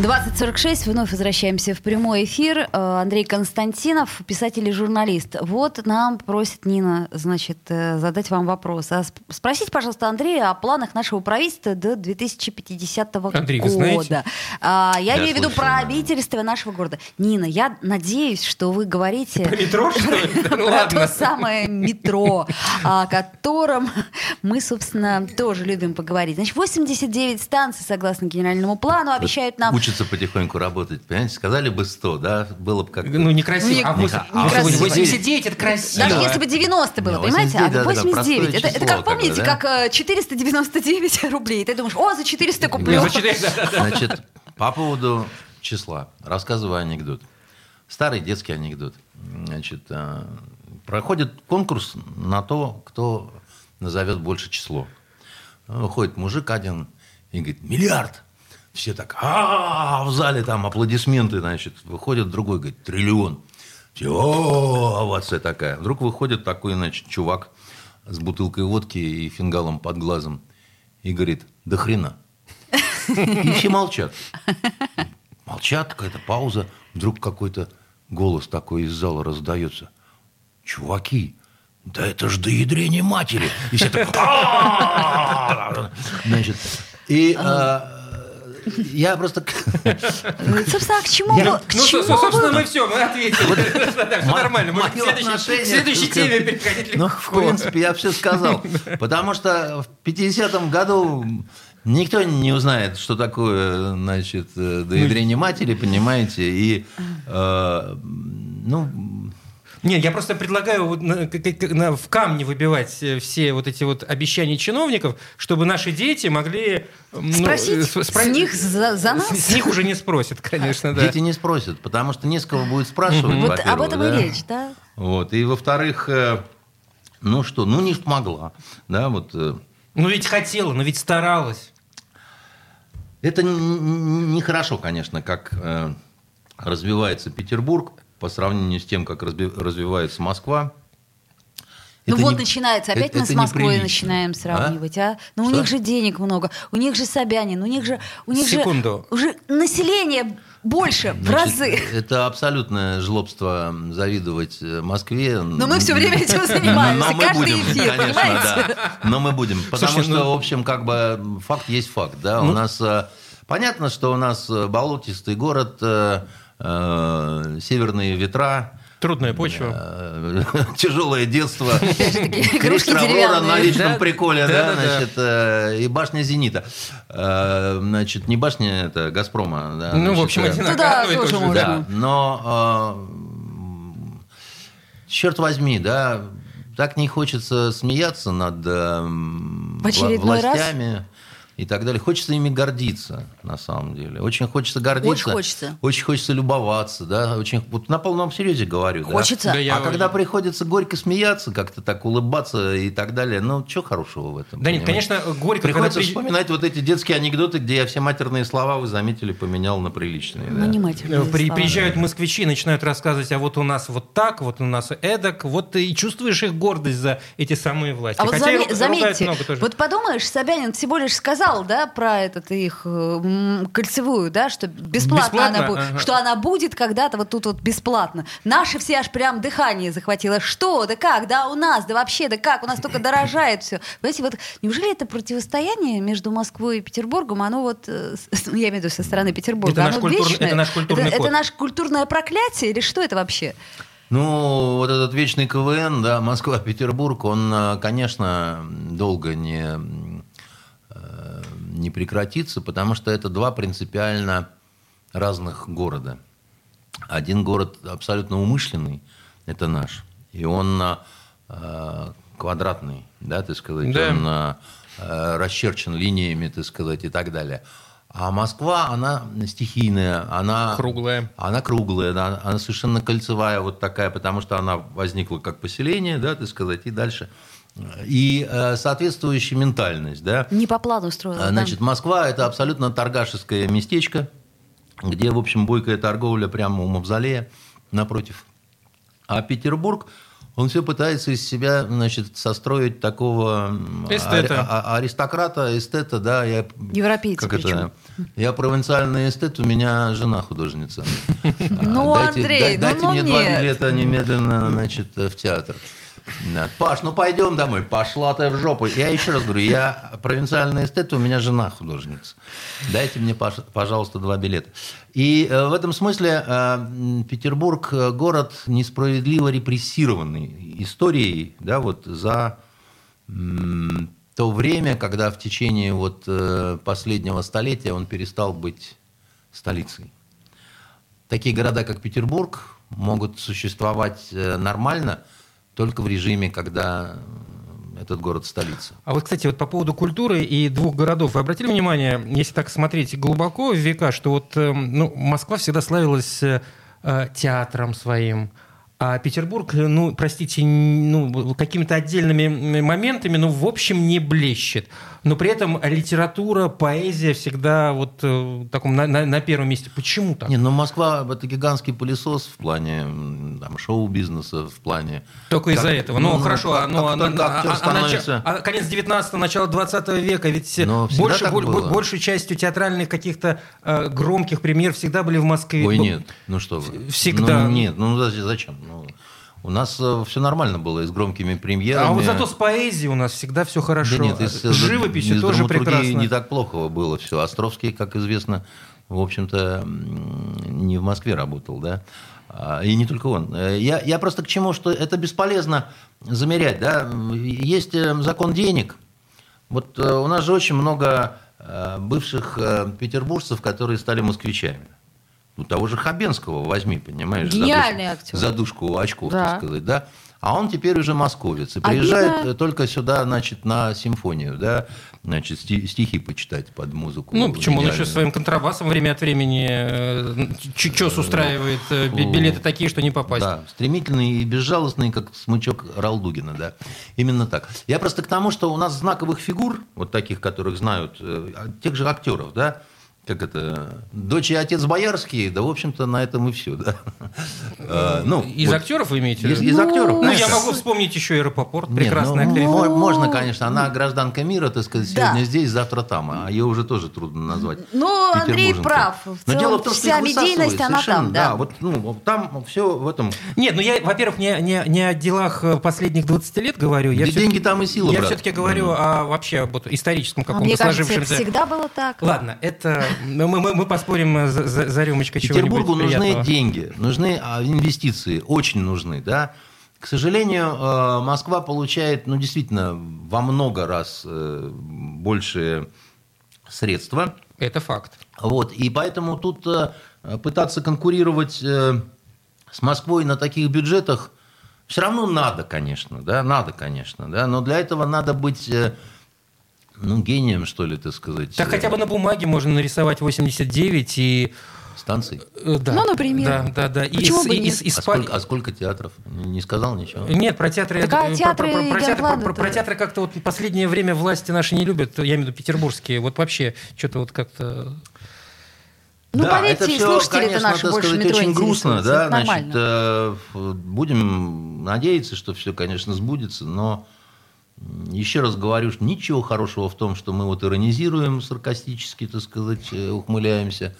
2046, вновь возвращаемся в прямой эфир. Э, Андрей Константинов, писатель и журналист. Вот нам просит Нина, значит, э, задать вам вопрос. А сп- спросите, пожалуйста, Андрея о планах нашего правительства до 2050 Андрей, года. знаете? А, я, Я имею в виду про обительство нашего города. Нина, я надеюсь, что вы говорите... Про метро, что ли? Ну Про то самое метро, о котором мы, собственно, тоже любим поговорить. Значит, 89 станций, согласно генеральному плану, обещают нам... Учатся потихоньку работать, понимаете? Сказали бы 100, да, было бы как Ну, некрасиво. Ну, не- а не- 8, а сегодня 89. 89 это красиво. Даже если бы 90 было, Не, понимаете? А 89, да, да, 89. простое Это, это как, помните, да? как э, 499 рублей. Ты думаешь, о, за 400 Ну, куплю. да, да, да. Значит, по поводу числа. Рассказываю анекдот. Старый детский анекдот. Значит, э, проходит конкурс на то, кто назовет больше число. Выходит мужик один и говорит, миллиард. Все так, а в зале там аплодисменты, значит. Выходит другой, говорит, триллион. Все, овация такая. Вдруг выходит такой, значит, чувак с бутылкой водки и фингалом под глазом и говорит, да хрена. И все молчат. Молчат, какая-то пауза. Вдруг какой-то голос такой из зала раздается. Чуваки, да это ж до ядрения матери. И все так... Значит, и а, я просто... Собственно, а к чему Ну, вы- к ну, чему со- собственно, вы- мы все, мы ответили. Все нормально. Можно к следующей- теме переходить Ну, в принципе, я все сказал. Потому что в 50-м году никто не узнает, что такое, значит, э, доядрение матери, понимаете, и, э, ну, Нет, я просто предлагаю вот на- к- к- на- в камне выбивать э, все вот эти вот обещания чиновников, чтобы наши дети могли... ну, Спросить э, с- с них за- за нас? С них уже не спросят, конечно, да. дети не спросят, потому что не с кого будет спрашивать, Вот об этом да. и речь, да? Вот, и во-вторых, э, ну что, ну не смогла, да, вот... Ну ведь хотела, но ведь старалась. Это нехорошо, конечно, как развивается Петербург по сравнению с тем, как развивается Москва. Ну Это вот не- начинается, опять это- мы с это Москвой неприлично. начинаем сравнивать, а? Ну у Что? них же денег много, у них же Собянин, у них же, у них Секунду. же уже население больше в Значит, разы. Это абсолютное жлобство завидовать э, Москве. Но мы все время этим занимаемся, Но мы каждый будем, эфир, конечно, понимаете? да. Но мы будем. Потому Слушайте, что, ну- в общем, как бы факт есть факт. Да? Ну- У нас э, понятно, что у нас э, болотистый город, северные ветра. Трудная почва. Э, Тяжелое детство. деревянные. на личном приколе, да, значит, э, и башня «Зенита». Э, Значит, не башня, это «Газпрома». да, Ну, в общем, э, одинаково. Тоже же, можно. но э, черт возьми, да, так не хочется смеяться над э, В очередной раз? И так далее. Хочется ими гордиться, на самом деле. Очень хочется гордиться. Очень хочется. Очень хочется любоваться, да. Очень, вот на полном серьезе говорю. да. Хочется. Да, я- А когда приходится горько смеяться, как-то так улыбаться и так далее, ну, что хорошего в этом? Да нет, понимаете? конечно, горько, когда Приходится при- вспоминать вот эти детские анекдоты, где я все матерные слова, вы заметили, поменял на приличные. да. Ну, не матерные Э, При- слова. приезжают москвичи, начинают рассказывать, а вот у нас вот так, вот у нас эдак, вот ты и чувствуешь их гордость за эти самые власти. А вот Хотя ру- ругают заметьте, много тоже. вот подумаешь, Собянин всего лишь сказал, да, про этот их э, кольцевую, да, что бесплатно, Бесплатно? она будет, Ага. что она будет когда-то вот тут вот бесплатно. Наши все аж прям дыхание захватило. Что, да как, да у нас, да вообще, да как, у нас только дорожает все. Понимаете, вот неужели это противостояние между Москвой и Петербургом, оно вот, э, ну, я имею в виду со стороны Петербурга, Это наш оно культурный- вечное? это наш культурный это, код. это наше культурное проклятие или что это вообще? Ну, вот этот вечный КВН, да, Москва-Петербург, он, э, конечно, долго не, не прекратится, потому что это два принципиально разных города. один город абсолютно умышленный, это наш. И он э, квадратный, да, так сказать, Да. он э, расчерчен линиями, так сказать, и так далее. А Москва, она стихийная, она... Круглая. Она круглая, да, она совершенно кольцевая вот такая, потому что она возникла как поселение, да, так сказать, и дальше. И э, соответствующая ментальность, да. Не по плану строила. А, да. Значит, Москва – это абсолютно торгашеское местечко, где, в общем, бойкая торговля прямо у Мавзолея напротив. А Петербург, он все пытается из себя, значит, состроить такого Эстета. ари- а- аристократа, эстета, да. Я, Европейца как это, причем. я провинциальный эстет, у меня жена художница. Ну, А, дайте, Андрей, ну, дайте ну, мне два билета немедленно, значит, в театр. Да. Паш, ну пойдем домой. Пошла ты в жопу. Я еще раз говорю, я провинциальный эстет, у меня жена художница. Дайте мне, пож- пожалуйста, два билета. И э, в этом смысле э, Петербург э, город несправедливо репрессированный историей, да, вот за то время, когда в течение вот последнего столетия он перестал быть столицей. Такие города, как Петербург, могут существовать нормально только в режиме, когда этот город столица. А вот, кстати, вот по поводу культуры и двух городов. Вы обратили внимание, если так смотреть глубоко в века, что вот эм, ну, Москва всегда славилась э, э, театром своим, а Петербург, ну, простите, ну, какими-то отдельными моментами, ну, в общем, не блещет. Но при этом литература, поэзия всегда вот э, в таком на, на- на первом месте. Почему так? Не, ну Москва это гигантский пылесос в плане там, шоу-бизнеса, в плане... Только из-за Как- этого. Ну, ну, хорошо, как- а, ну, как а- только а- актер а- а становится- а конец 19-го, начало 20 века, ведь Но больше, боль- было. большей частью театральных каких-то э, громких премьер всегда были в Москве. Ой, Б- нет, ну что вы. всегда. Ну, нет, ну зачем? зачем? Ну, у нас все нормально было и с громкими премьерами. А вот зато с поэзией у нас всегда все хорошо. Да нет, и с, с живописью и тоже прекрасно. не так плохо было все. Островский, как известно, в общем-то, не в Москве работал, да. А, И не только он. Э, Я, я просто к чему, что это бесполезно замерять, да. Есть э, закон денег. Вот э, у нас же очень много э, бывших э, петербуржцев, которые стали москвичами. Ну, того же Хабенского возьми, понимаешь? Гениальный задуш- актер. Задушку очков, Да. так сказать, да. А он теперь уже московец. И Обидно. приезжает э, только сюда, значит, на симфонию, да, значит, сти- стихи почитать под музыку. Ну, почему он еще своим контрабасом время от времени э, чечес устраивает, э, би- билеты такие, что не попасть. Да, стремительный и безжалостный, как смычок Ралдугина, да. Именно так. Я просто к тому, что у нас знаковых фигур, вот таких, которых знают, тех же актеров, да, как это, дочь и отец боярские, да, в общем-то, на этом и все, да. Э, Ну, Из вот актеров вы имеете? в Из, виду? из актеров, Ну, я конечно. могу вспомнить еще и Рапопорт, Нет, прекрасная ну, актриса. мо- Можно, конечно. Она гражданка мира, так сказать, Да. сегодня здесь, завтра там. А ее уже тоже трудно назвать. Ну, Андрей прав. В Но целом, дело в том, что вся медийность, она там, да. вот ну, вот там все в этом. Нет, ну я, во-первых, не, не, не о делах э, последних 20 лет говорю. Я деньги, там и сила, Я брат. все-таки говорю о вообще об историческом А каком-то мне кажется, это сложившемся... всегда было так. Ладно, это мы, мы, мы поспорим э, за, за, за рюмочкой чего-нибудь Петербургу нужны приятного. деньги, нужны а, инвестиции, очень нужны, да. К сожалению, э, Москва получает, ну, действительно, во много раз э, больше средства. Это факт. Вот, и поэтому тут пытаться конкурировать с Москвой на таких бюджетах все равно надо, конечно, да, надо, конечно, да, но для этого надо быть, ну, гением, что ли, так сказать. Так э, хотя бы на бумаге можно нарисовать 89 и... станций. э, да. Ну, например. Да, да, да. И Почему с- бы и нет? с- и А сколько, а сколько театров? Не сказал ничего. Нет, про театры... Так, а про- театры про, про и театры, про- Гонфлады-то? про театры как-то вот в последнее время власти наши не любят, я имею в виду петербургские. Вот вообще что-то вот как-то... Ну, Да, поверьте, это и всё, слушатели-то конечно, наши так больше сказать, метро очень грустно, да, Это значит, нормально. э, будем надеяться, что все, конечно, сбудется, но еще раз говорю, что ничего хорошего в том, что мы вот иронизируем саркастически, так сказать, э, ухмыляемся,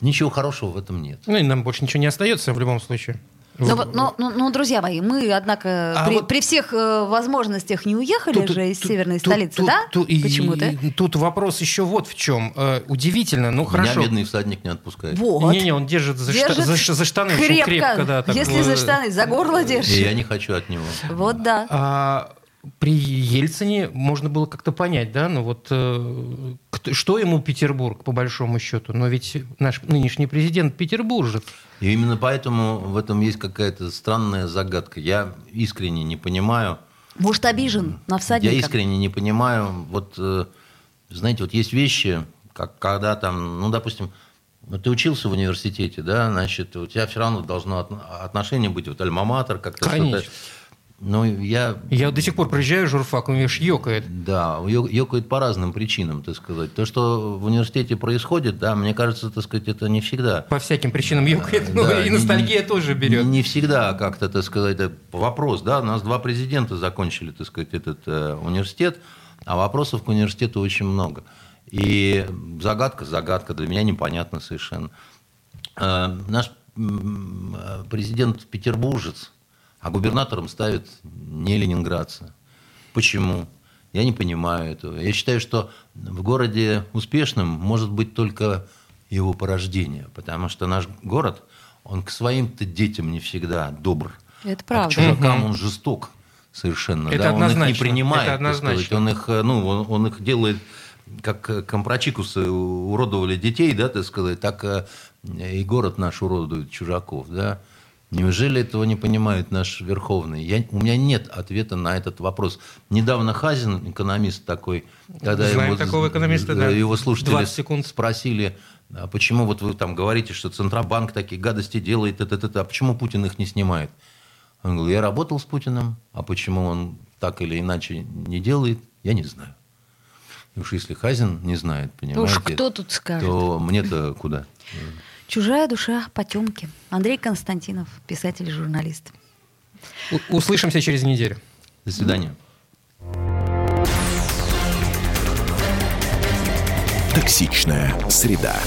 ничего хорошего в этом нет. Ну, и нам больше ничего не остается в любом случае. Ну, вот, ну, ну, ну, друзья мои, мы, однако, А при, вот- при всех э, возможностях не уехали Тут- же из тут- северной тут- столицы, тут- да? тут- и- Почему-то. и- Тут вопрос еще вот в чем. Э, Удивительно, ну Меня хорошо. бедный всадник не отпускает. Вот. Не-не, он держит за, шта- Держит за ш- за штаны крепко. очень крепко. Да, так, Если за штаны, за горло И держит. я не хочу от него. Вот да. А, при Ельцине можно было как-то понять, да, ну вот э, что ему Петербург, по большому счету? Но ведь наш нынешний президент петербуржец. И именно поэтому в этом есть какая-то странная загадка. Я искренне не понимаю. Может, обижен на всадника? Я искренне не понимаю. Вот, э, знаете, вот есть вещи, как когда там, ну, допустим, ну, ты учился в университете, да, значит, у тебя все равно должно отношение быть, вот альма-матер, как-то что-то ну, я... Я до сих пор приезжаю, журфак, у меня ж ёкает. Да, ёкает по разным причинам, так сказать. То, что в университете происходит, да, мне кажется, так сказать, это не всегда. По всяким причинам ёкает, ну да, и ностальгия не, тоже берет. Не всегда как-то, так сказать, вопрос, да, у нас два президента закончили, так сказать, этот э, университет, а вопросов к университету очень много. И загадка, загадка, для меня непонятна совершенно. Э, наш э, президент петербуржец, а губернатором ставят не ленинградца. Почему? Я не понимаю этого. Я считаю, что в городе успешным может быть только его порождение, потому что наш город, он к своим-то детям не всегда добр. Это правда. А к чужакам он жесток совершенно. Это да? однозначно. Он их не принимает. Это однозначно. Сказать. Он их, ну, он, он их делает как компрочикусы уродовали детей, да, так сказать, так э, и город наш уродует чужаков, да. Неужели этого не понимает наш Верховный? Я, у меня нет ответа на этот вопрос. Недавно Хазин, экономист такой, когда Знаем его, такого экономиста, да. его слушатели секунд. спросили, а почему вот вы там говорите, что Центробанк такие гадости делает, это, это, а почему Путин их не снимает? Он говорил, я работал с Путиным, а почему он так или иначе не делает, я не знаю. Уж если Хазин не знает, понимаете, Уж кто тут скажет? то мне-то куда? Чужая душа потемки. Андрей Константинов, писатель и журналист. Услышимся через неделю. До свидания. Токсичная среда.